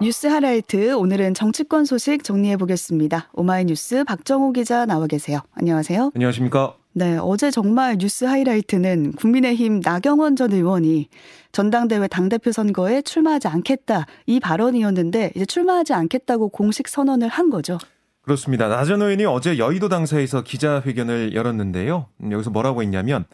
뉴스 하라이트 오늘은 정치권 소식 정리해 보겠습니다. 오마이뉴스 박정호 기자 나와 계세요. 안녕하세요. 안녕하십니까? 네, 어제 정말 뉴스 하이라이트는 국민의힘 나경원 전 의원이 전당대회 당대표 선거에 출마하지 않겠다 이 발언이었는데 이제 출마하지 않겠다고 공식 선언을 한 거죠. 그렇습니다. 나 전 의원이 어제 여의도 당사에서 기자회견을 열었는데요. 여기서 뭐라고 했냐면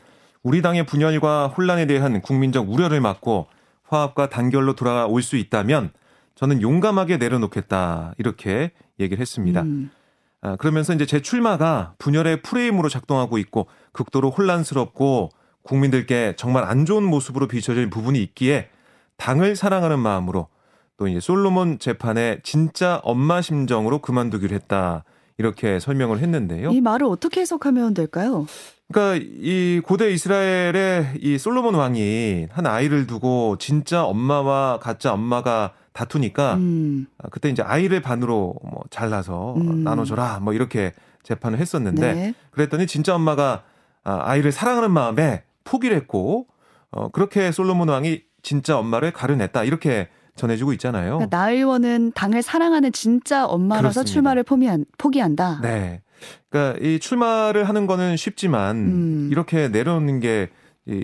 우리 당의 분열과 혼란에 대한 국민적 우려를 막고 화합과 단결로 돌아올 수 있다면 저는 용감하게 내려놓겠다 이렇게 얘기를 했습니다. 음. 아, 그러면서 이제 제 출마가 분열의 프레임으로 작동하고 있고 극도로 혼란스럽고 국민들께 정말 안 좋은 모습으로 비춰질 부분이 있기에 당을 사랑하는 마음으로 또 이제 솔로몬 재판의 진짜 엄마 심정으로 그만두기로 했다. 이렇게 설명을 했는데요. 이 말을 어떻게 해석하면 될까요? 그러니까 이 고대 이스라엘의 이 솔로몬 왕이 한 아이를 두고 진짜 엄마와 가짜 엄마가 다투니까 음. 아, 그때 이제 아이를 반으로 뭐 잘라서 음. 나눠줘라 뭐 이렇게 재판을 했었는데 네. 그랬더니 진짜 엄마가 아, 아이를 사랑하는 마음에 포기를 했고 어 그렇게 솔로몬 왕이 진짜 엄마를 가려냈다 이렇게 전해지고 있잖아요. 그러니까 나 의원은 당을 사랑하는 진짜 엄마라서 그렇습니다. 출마를 포기한, 포기한다. 네. 그러니까 이 출마를 하는 거는 쉽지만 음. 이렇게 내려오는 게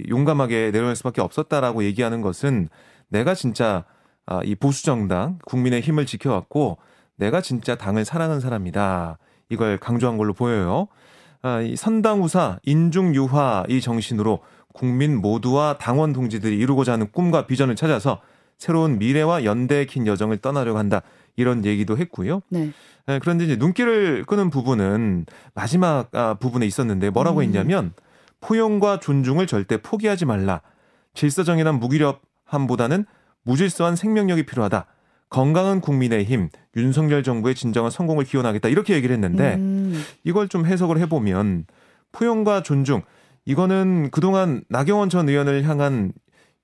용감하게 내려올 수밖에 없었다라고 얘기하는 것은 내가 진짜 아, 이 보수 정당 국민의 힘을 지켜왔고 내가 진짜 당을 사랑하는 사람이다. 이걸 강조한 걸로 보여요. 아, 이 선당우사 인중유화 이 정신으로 국민 모두와 당원 동지들이 이루고자 하는 꿈과 비전을 찾아서 새로운 미래와 연대의 긴 여정을 떠나려고 한다. 이런 얘기도 했고요. 네. 네 그런데 이제 눈길을 끄는 부분은 마지막 아, 부분에 있었는데 뭐라고 음. 했냐면 포용과 존중을 절대 포기하지 말라. 질서정연한 무기력함보다는 무질서한 생명력이 필요하다. 건강한 국민의힘, 윤석열 정부의 진정한 성공을 기원하겠다. 이렇게 얘기를 했는데 음. 이걸 좀 해석을 해보면 포용과 존중 이거는 그동안 나경원 전 의원을 향한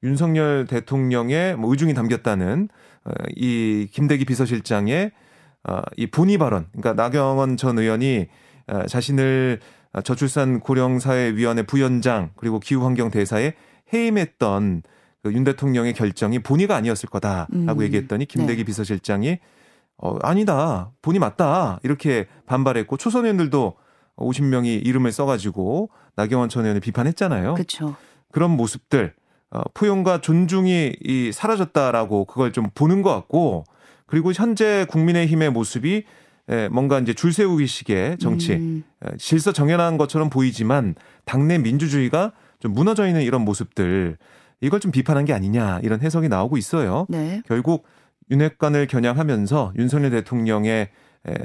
윤석열 대통령의 뭐 의중이 담겼다는 어, 이 김대기 비서실장의 어, 이 본의 발언. 그러니까 나경원 전 의원이 어, 자신을 저출산 고령사회위원회 부위원장 그리고 기후환경 대사에 해임했던 그 윤 대통령의 결정이 본의가 아니었을 거다라고 음. 얘기했더니 김대기 네. 비서실장이 어, 아니다. 본의 맞다. 이렇게 반발했고 초선 의원들도 50명이 이름을 써가지고 나경원 전 의원을 비판했잖아요. 그렇죠. 그런 모습들 어, 포용과 존중이 이 사라졌다라고 그걸 좀 보는 것 같고 그리고 현재 국민의힘의 모습이 에, 뭔가 이제 줄 세우기식의 정치 음. 질서 정연한 것처럼 보이지만 당내 민주주의가 좀 무너져 있는 이런 모습들 이걸 좀 비판한 게 아니냐 이런 해석이 나오고 있어요. 네. 결국 윤핵관을 겨냥하면서 윤석열 대통령의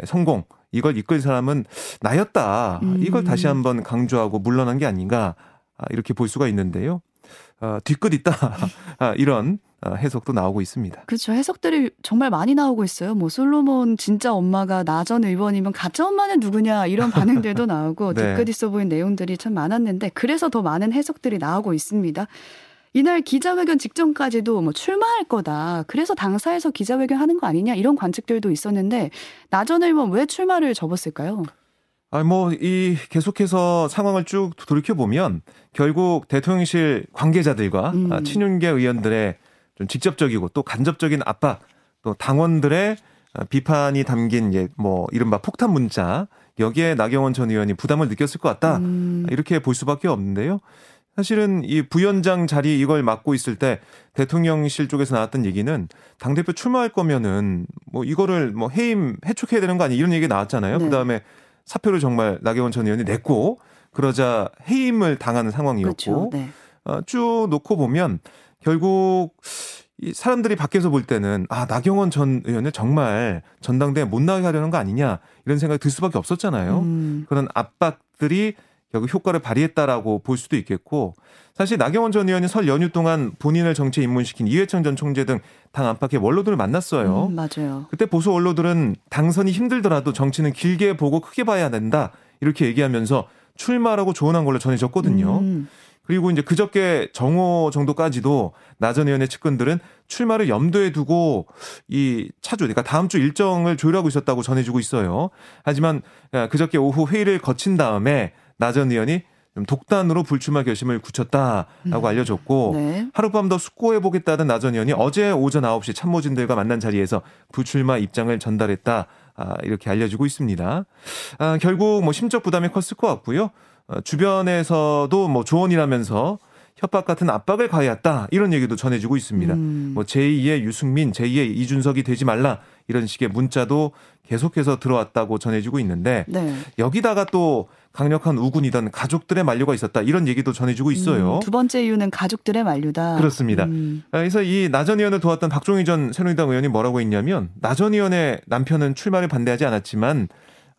성공 이걸 이끌 사람은 나였다. 음. 이걸 다시 한번 강조하고 물러난 게 아닌가 아, 이렇게 볼 수가 있는데요. 어, 뒤끝 있다 아, 이런 어, 해석도 나오고 있습니다. 그렇죠. 해석들이 정말 많이 나오고 있어요. 뭐 솔로몬 진짜 엄마가 나 전 의원이면 가짜 엄마는 누구냐 이런 반응들도 나오고 네. 뒤끝 있어 보인 내용들이 참 많았는데 그래서 더 많은 해석들이 나오고 있습니다. 이날 기자회견 직전까지도 뭐 출마할 거다. 그래서 당사에서 기자회견 하는 거 아니냐 이런 관측들도 있었는데 나전 의원 왜 출마를 접었을까요? 아, 뭐, 이, 계속해서 상황을 쭉 돌이켜 보면, 결국 대통령실 관계자들과 음. 아, 친윤계 의원들의 좀 직접적이고 또 간접적인 압박, 또 당원들의 아, 비판이 담긴, 예, 뭐, 이른바 폭탄 문자, 여기에 나경원 전 의원이 부담을 느꼈을 것 같다. 음. 이렇게 볼 수밖에 없는데요. 사실은 이 부위원장 자리 이걸 맡고 있을 때 대통령실 쪽에서 나왔던 얘기는 당 대표 출마할 거면은 뭐 이거를 뭐 해임, 해촉해야 되는 거 아니야 이런 얘기 나왔잖아요. 네. 그 다음에 사표를 정말 나경원 전 의원이 냈고 그러자 해임을 당하는 상황이었고 그렇죠. 네. 어, 쭉 놓고 보면 결국 이 사람들이 밖에서 볼 때는 아 나경원 전 의원을 정말 전당대회 못 나가게 하려는 거 아니냐 이런 생각이 들 수밖에 없었잖아요. 음. 그런 압박들이 결국 효과를 발휘했다라고 볼 수도 있겠고 사실 나경원 전 의원이 설 연휴 동안 본인을 정치에 입문시킨 이회창 전 총재 등 당 안팎의 원로들을 만났어요. 음, 맞아요. 그때 보수 원로들은 당선이 힘들더라도 정치는 길게 보고 크게 봐야 된다 이렇게 얘기하면서 출마라고 조언한 걸로 전해졌거든요. 음. 그리고 이제 그저께 정오 정도까지도 나 전 의원의 측근들은 출마를 염두에 두고 이 차주, 그러니까 다음 주 일정을 조율하고 있었다고 전해주고 있어요. 하지만 그저께 오후 회의를 거친 다음에 나 전 의원이 좀 독단으로 불출마 결심을 굳혔다라고 음. 알려졌고 네. 하룻밤 더 숙고해 보겠다는 나 전 의원이 어제 오전 9시 참모진들과 만난 자리에서 불출마 입장을 전달했다. 아, 이렇게 알려지고 있습니다. 아, 결국 뭐 심적 부담이 컸을 것 같고요. 어, 주변에서도 뭐 조언이라면서 협박 같은 압박을 가해왔다 이런 얘기도 전해지고 있습니다. 음. 뭐 제2의 유승민, 제2의 이준석이 되지 말라 이런 식의 문자도 계속해서 들어왔다고 전해지고 있는데 네. 여기다가 또 강력한 우군이던 가족들의 만류가 있었다 이런 얘기도 전해지고 있어요. 음, 두 번째 이유는 가족들의 만류다. 그렇습니다. 음. 그래서 이 나전 의원을 도왔던 박종희 전 새누리당 의원이 뭐라고 했냐면 나전 의원의 남편은 출마를 반대하지 않았지만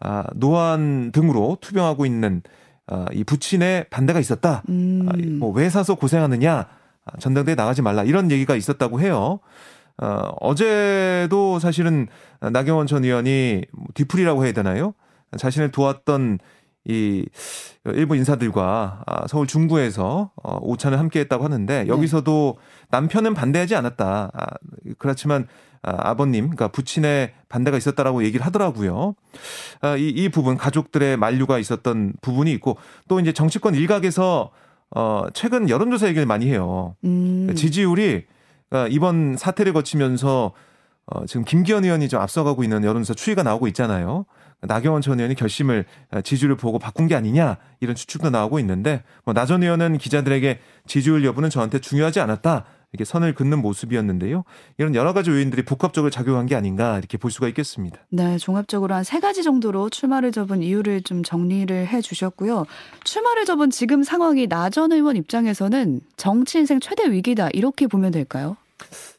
아, 노안 등으로 투병하고 있는 아, 이 부친의 반대가 있었다. 음. 아, 뭐왜 사서 고생하느냐. 아, 전당대회 나가지 말라. 이런 얘기가 있었다고 해요. 어, 어제도 사실은 나경원 전 의원이 뭐 뒤풀이라고 해야 되나요? 자신을 도왔던 이 일부 인사들과 아, 서울 중구에서 어, 오찬을 함께 했다고 하는데 네. 여기서도 남편은 반대하지 않았다. 아, 그렇지만 아, 버님 그러니까 부친의 반대가 있었다라고 얘기를 하더라고요. 아, 이, 이 부분, 가족들의 만류가 있었던 부분이 있고 또 이제 정치권 일각에서 어, 최근 여론조사 얘기를 많이 해요. 음. 지지율이 어, 이번 사태를 거치면서 어, 지금 김기현 의원이 좀 앞서가고 있는 여론조사 추이가 나오고 있잖아요. 나경원 전 의원이 결심을 어, 지지율을 보고 바꾼 게 아니냐 이런 추측도 나오고 있는데 뭐 나 전 의원은 기자들에게 지지율 여부는 저한테 중요하지 않았다. 이렇게 선을 긋는 모습이었는데요. 이런 여러 가지 요인들이 복합적으로 작용한 게 아닌가 이렇게 볼 수가 있겠습니다. 네, 종합적으로 한 세 가지 정도로 출마를 접은 이유를 좀 정리를 해 주셨고요. 출마를 접은 지금 상황이 나 전 의원 입장에서는 정치 인생 최대 위기다 이렇게 보면 될까요?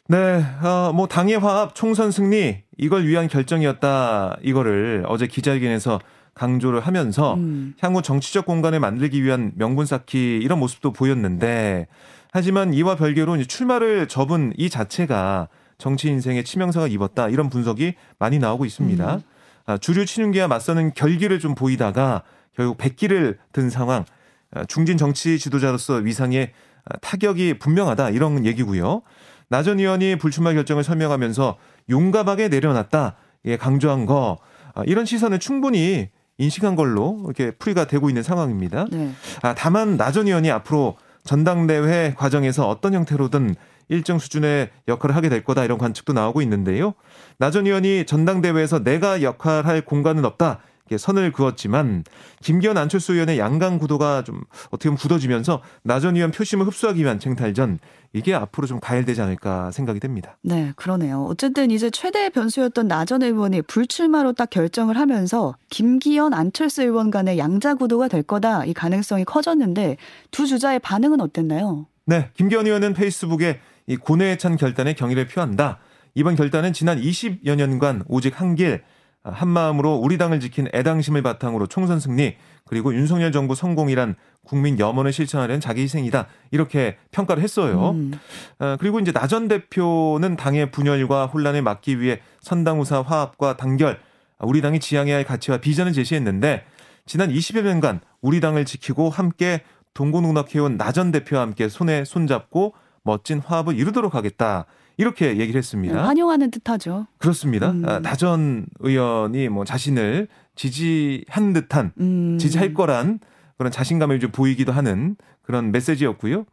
네, 어, 뭐 당의 화합, 총선 승리 이걸 위한 결정이었다 이거를 어제 기자회견에서 강조를 하면서 음. 향후 정치적 공간을 만들기 위한 명분 쌓기 이런 모습도 보였는데 하지만 이와 별개로 출마를 접은 이 자체가 정치 인생에 치명상을 입었다 이런 분석이 많이 나오고 있습니다. 음. 아, 주류 친윤계와 맞서는 결기를 좀 보이다가 결국 백기를 든 상황. 아, 중진 정치 지도자로서 위상에 아, 타격이 분명하다 이런 얘기고요. 나 전 의원이 불출마 결정을 설명하면서 용감하게 내려놨다 예, 강조한 거 이런 시선을 충분히 인식한 걸로 이렇게 풀이가 되고 있는 상황입니다. 네. 아, 다만 나 전 의원이 앞으로 전당대회 과정에서 어떤 형태로든 일정 수준의 역할을 하게 될 거다 이런 관측도 나오고 있는데요. 나 전 의원이 전당대회에서 내가 역할할 공간은 없다. 선을 그었지만 김기현 안철수 의원의 양강 구도가 좀 어떻게 보면 굳어지면서 나 전 의원 표심을 흡수하기 위한 쟁탈전 이게 앞으로 좀 가열되지 않을까 생각이 됩니다. 네, 그러네요. 어쨌든 이제 최대 변수였던 나 전 의원이 불출마로 딱 결정을 하면서 김기현 안철수 의원 간의 양자 구도가 될 거다 이 가능성이 커졌는데 두 주자의 반응은 어땠나요? 네, 김기현 의원은 페이스북에 이 고뇌에 찬 결단에 경의를 표한다. 이번 결단은 지난 20여 년간 오직 한길 한 마음으로 우리 당을 지킨 애당심을 바탕으로 총선 승리 그리고 윤석열 정부 성공이란 국민 염원을 실천하려는 자기 희생이다 이렇게 평가를 했어요. 음. 어, 그리고 이제 나전 대표는 당의 분열과 혼란을 막기 위해 선당우사 화합과 단결 우리 당이 지향해야 할 가치와 비전을 제시했는데 지난 20여 년간 우리 당을 지키고 함께 동고농락해온 나전 대표와 함께 손에 손잡고 멋진 화합을 이루도록 하겠다. 이렇게 얘기를 했습니다. 네, 환영하는 듯하죠. 그렇습니다. 음. 아, 나전 의원이 뭐 자신을 지지한 듯한 음. 지지할 거란 그런 자신감을 좀 보이기도 하는 그런 메시지였고요.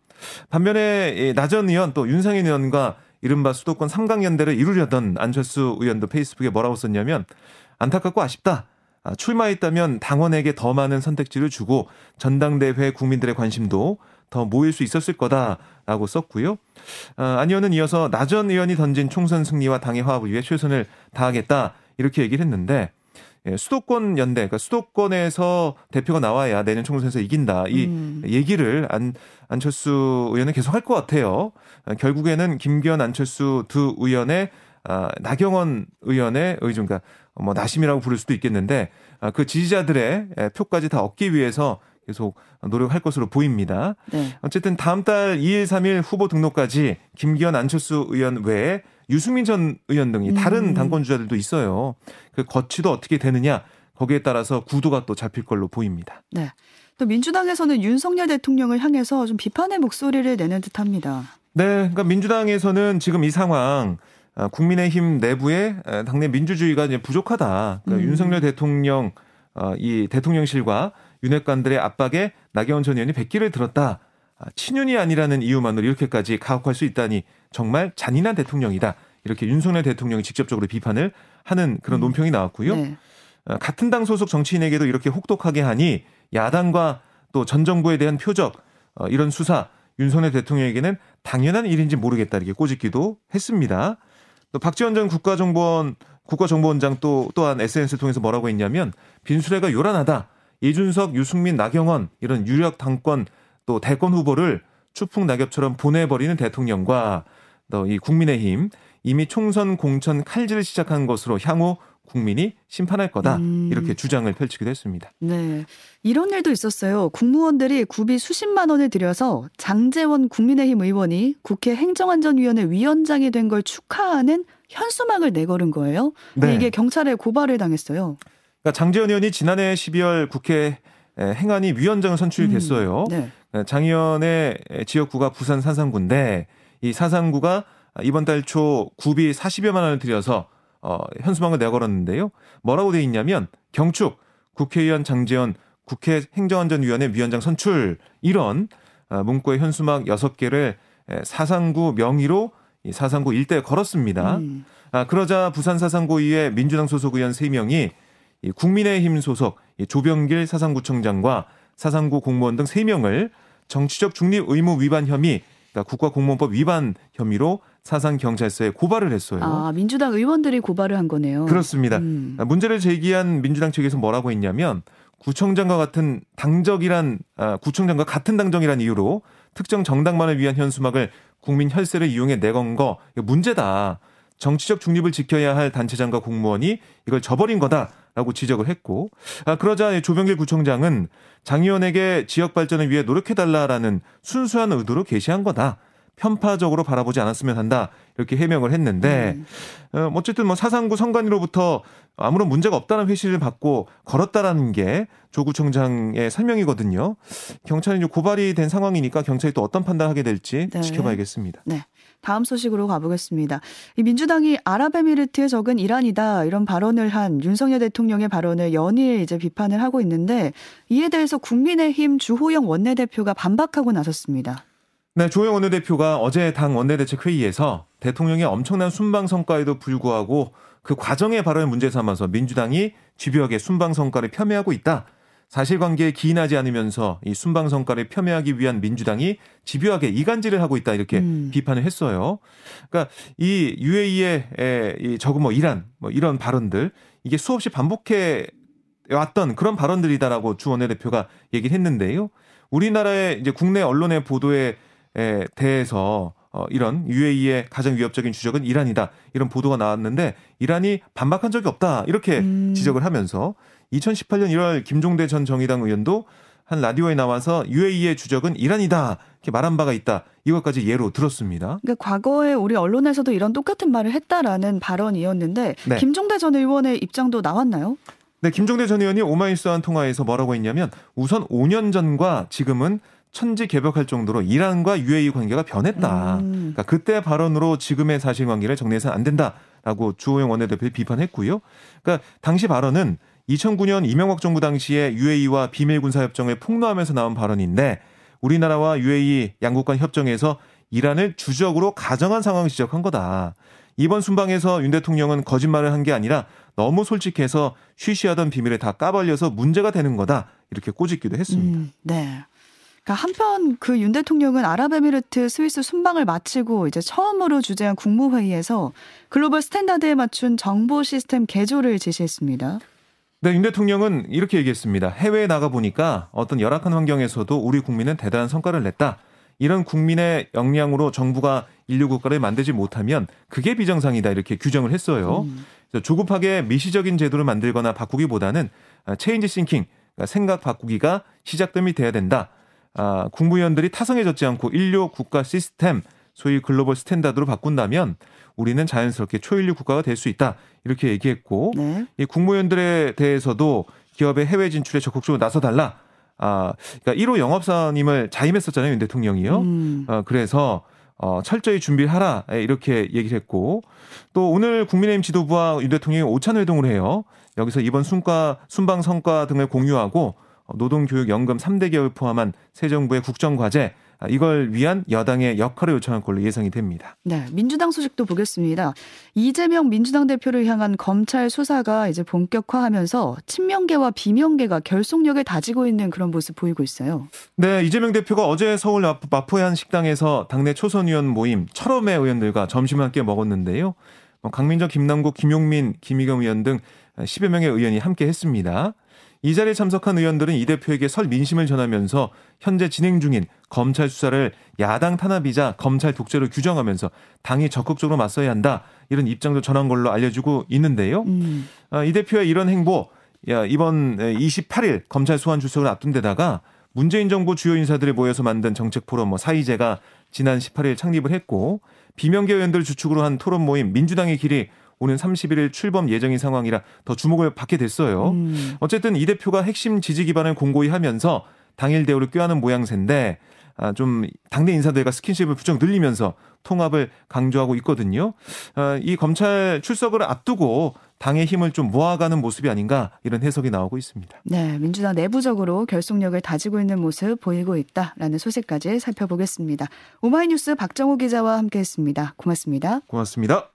반면에 나전 의원 또 윤상현 의원과 이른바 수도권 3강 연대를 이루려던 안철수 의원도 페이스북에 뭐라고 썼냐면 안타깝고 아쉽다. 아, 출마했다면 당원에게 더 많은 선택지를 주고 전당대회 국민들의 관심도 더 모일 수 있었을 거다라고 썼고요. 어, 안 의원은 이어서 나 전 의원이 던진 총선 승리와 당의 화합을 위해 최선을 다하겠다 이렇게 얘기를 했는데 예, 수도권 연대, 그러니까 수도권에서 대표가 나와야 내년 총선에서 이긴다. 이 음. 얘기를 안, 안철수 의원은 계속 할 것 같아요. 어, 결국에는 김기현, 안철수 두 의원의 아, 나경원 의원의 의존, 그러니까 뭐 나심이라고 부를 수도 있겠는데 아, 그 지지자들의 표까지 다 얻기 위해서 계속 노력할 것으로 보입니다. 네. 어쨌든 다음 달 2일, 3일 후보 등록까지 김기현, 안철수 의원 외에 유승민 전 의원 등이 다른 음. 당권 주자들도 있어요. 그 거치도 어떻게 되느냐 거기에 따라서 구도가 또 잡힐 걸로 보입니다. 네. 또 민주당에서는 윤석열 대통령을 향해서 좀 비판의 목소리를 내는 듯합니다. 네, 그러니까 민주당에서는 지금 이 상황 아, 국민의힘 내부에 당내 민주주의가 이제 부족하다. 그러니까 음. 윤석열 대통령 어, 이 대통령실과 윤핵관들의 압박에 나경원 전 의원이 백기를 들었다. 아, 친윤이 아니라는 이유만으로 이렇게까지 가혹할 수 있다니 정말 잔인한 대통령이다. 이렇게 윤석열 대통령이 직접적으로 비판을 하는 그런 음. 논평이 나왔고요. 네. 어, 같은 당 소속 정치인에게도 이렇게 혹독하게 하니 야당과 또 전 정부에 대한 표적 어, 이런 수사 윤석열 대통령에게는 당연한 일인지 모르겠다 이렇게 꼬집기도 했습니다. 또 박지원 전 국가정보원 국가정보원장 또 또한 SNS를 통해서 뭐라고 했냐면 빈수레가 요란하다. 이준석, 유승민, 나경원 이런 유력 당권 또 대권 후보를 추풍 낙엽처럼 보내버리는 대통령과 또 이 국민의힘 이미 총선 공천 칼질을 시작한 것으로 향후 국민이 심판할 거다 음. 이렇게 주장을 펼치기도 했습니다. 네, 이런 일도 있었어요. 국무원들이 구비 수십만 원을 들여서 장재원 국민의힘 의원이 국회 행정안전위원회 위원장이 된 걸 축하하는 현수막을 내걸은 거예요. 네. 이게 경찰에 고발을 당했어요. 그러니까 장재원 의원이 지난해 12월 국회 행안위 위원장을 선출이 음. 됐어요. 음. 네. 장 의원의 지역구가 부산 사상구인데 이 사상구가 이번 달 초 구비 40여만 원을 들여서 어, 현수막을 내걸었는데요. 뭐라고 돼 있냐면 경축 국회의원 장재원 국회 행정안전위원회 위원장 선출 이런 어, 문구의 현수막 6개를 사상구 명의로 이 사상구 일대에 걸었습니다. 음. 아, 그러자 부산 사상구의회 민주당 소속 의원 3명이 이 국민의힘 소속 이 조병길 사상구청장과 사상구 공무원 등 3명을 정치적 중립 의무 위반 혐의, 그러니까 국가공무원법 위반 혐의로 사상 경찰서에 고발을 했어요. 아, 민주당 의원들이 고발을 한 거네요. 그렇습니다. 음. 문제를 제기한 민주당 측에서 뭐라고 했냐면 구청장과 같은 당적이란 아, 구청장과 같은 당정이란 이유로 특정 정당만을 위한 현수막을 국민 혈세를 이용해 내건 거 문제다. 정치적 중립을 지켜야 할 단체장과 공무원이 이걸 저버린 거다라고 지적을 했고 아, 그러자 조병길 구청장은 장 의원에게 지역 발전을 위해 노력해달라라는 순수한 의도로 게시한 거다. 편파적으로 바라보지 않았으면 한다 이렇게 해명을 했는데 음. 어, 어쨌든 뭐 사상구 선관위로부터 아무런 문제가 없다는 회시를 받고 걸었다라는 게 조구청장의 설명이거든요. 경찰이 고발이 된 상황이니까 경찰이 또 어떤 판단하게 될지 네. 지켜봐야겠습니다. 네. 다음 소식으로 가보겠습니다. 이 민주당이 아랍에미리트의 적은 이란이다 이런 발언을 한 윤석열 대통령의 발언을 연일 이제 비판을 하고 있는데 이에 대해서 국민의힘 주호영 원내대표가 반박하고 나섰습니다. 네, 조영 원내대표가 어제 당 원내대책 회의에서 대통령의 엄청난 순방 성과에도 불구하고 그 과정의 발언을 문제 삼아서 민주당이 집요하게 순방 성과를 폄훼하고 있다. 사실관계에 기인하지 않으면서 이 순방 성과를 폄훼하기 위한 민주당이 집요하게 이간질을 하고 있다 이렇게 음. 비판을 했어요. 그러니까 이 UAE의 이 저거 뭐 이란 뭐 이런 발언들 이게 수없이 반복해 왔던 그런 발언들이다라고 주 원내대표가 얘기를 했는데요. 우리나라의 이제 국내 언론의 보도에 에 대해서 어, 이런 UAE의 가장 위협적인 주적은 이란이다. 이런 보도가 나왔는데 이란이 반박한 적이 없다. 이렇게 음. 지적을 하면서 2018년 1월 김종대 전 정의당 의원도 한 라디오에 나와서 UAE의 주적은 이란이다. 이렇게 말한 바가 있다. 이것까지 예로 들었습니다. 그러니까 과거에 우리 언론에서도 이런 똑같은 말을 했다라는 발언이었는데 네. 김종대 전 의원의 입장도 나왔나요? 네, 김종대 전 의원이 오마이뉴스와한 통화에서 뭐라고 했냐면 우선 5년 전과 지금은 천지 개벽할 정도로 이란과 UAE 관계가 변했다. 음. 그러니까 그때 발언으로 지금의 사실관계를 정리해서는 안 된다라고 주호영 원내대표 비판했고요. 그러니까 당시 발언은 2009년 이명박 정부 당시에 UAE와 비밀 군사 협정을 폭로하면서 나온 발언인데 우리나라와 UAE 양국 간 협정에서 이란을 주적으로 가정한 상황을 지적한 거다. 이번 순방에서 윤 대통령은 거짓말을 한 게 아니라 너무 솔직해서 쉬쉬하던 비밀을 다 까발려서 문제가 되는 거다. 이렇게 꼬집기도 했습니다. 음, 네. 그러니까 한편 그 윤 대통령은 아랍에미리트 스위스 순방을 마치고 이제 처음으로 주재한 국무회의에서 글로벌 스탠다드에 맞춘 정부 시스템 개조를 제시했습니다. 네, 윤 대통령은 이렇게 얘기했습니다. 해외에 나가 보니까 어떤 열악한 환경에서도 우리 국민은 대단한 성과를 냈다. 이런 국민의 역량으로 정부가 일류 국가를 만들지 못하면 그게 비정상이다 이렇게 규정을 했어요. 음. 조급하게 미시적인 제도를 만들거나 바꾸기보다는 change thinking, 그러니까 생각 바꾸기가 시작점이 돼야 된다. 아, 국무위원들이 타성에 젖지 않고 일류 국가 시스템, 소위 글로벌 스탠다드로 바꾼다면 우리는 자연스럽게 초일류 국가가 될 수 있다. 이렇게 얘기했고 네. 이 국무위원들에 대해서도 기업의 해외 진출에 적극적으로 나서달라. 아, 그러니까 1호 영업사원을 자임했었잖아요, 윤 대통령이요. 음. 어, 그래서 어, 철저히 준비를 하라. 이렇게 얘기를 했고 또 오늘 국민의힘 지도부와 윤 대통령이 오찬 회동을 해요. 여기서 이번 순과 순방 성과 등을 공유하고 노동교육연금 3대 개혁을 포함한 새 정부의 국정과제 아, 이걸 위한 여당의 역할을 요청한 걸로 예상이 됩니다. 네, 민주당 소식도 보겠습니다. 이재명 민주당 대표를 향한 검찰 수사가 이제 본격화하면서 친명계와 비명계가 결속력을 다지고 있는 그런 모습 보이고 있어요. 네, 이재명 대표가 어제 서울 마포의 한 식당에서 당내 초선 의원 모임 철험의 의원들과 점심을 함께 먹었는데요. 뭐 강민정, 김남국, 김용민, 김희경 의원 등 10여 명의 의원이 함께 했습니다. 이 자리에 참석한 의원들은 이 대표에게 설 민심을 전하면서 현재 진행 중인 검찰 수사를 야당 탄압이자 검찰 독재로 규정하면서 당이 적극적으로 맞서야 한다 이런 입장도 전한 걸로 알려지고 있는데요. 음. 아, 이 대표의 이런 행보 야, 이번 28일 검찰 소환 출석을 앞둔 데다가 문재인 정부 주요 인사들이 모여서 만든 정책 포럼 뭐 사이제가 지난 18일 창립을 했고 비명계 의원들 주축으로 한 토론 모임 민주당의 길이 오는 31일 출범 예정인 상황이라 더 주목을 받게 됐어요. 음. 어쨌든 이 대표가 핵심 지지 기반을 공고히 하면서 당일 대우를 꾀하는 모양새인데 아, 좀 당내 인사들과 스킨십을 부쩍 늘리면서 통합을 강조하고 있거든요. 아, 이 검찰 출석을 앞두고 당의 힘을 좀 모아가는 모습이 아닌가 이런 해석이 나오고 있습니다. 네, 민주당 내부적으로 결속력을 다지고 있는 모습 보이고 있다라는 소식까지 살펴보겠습니다. 오마이뉴스 박정호 기자와 함께했습니다. 고맙습니다. 고맙습니다.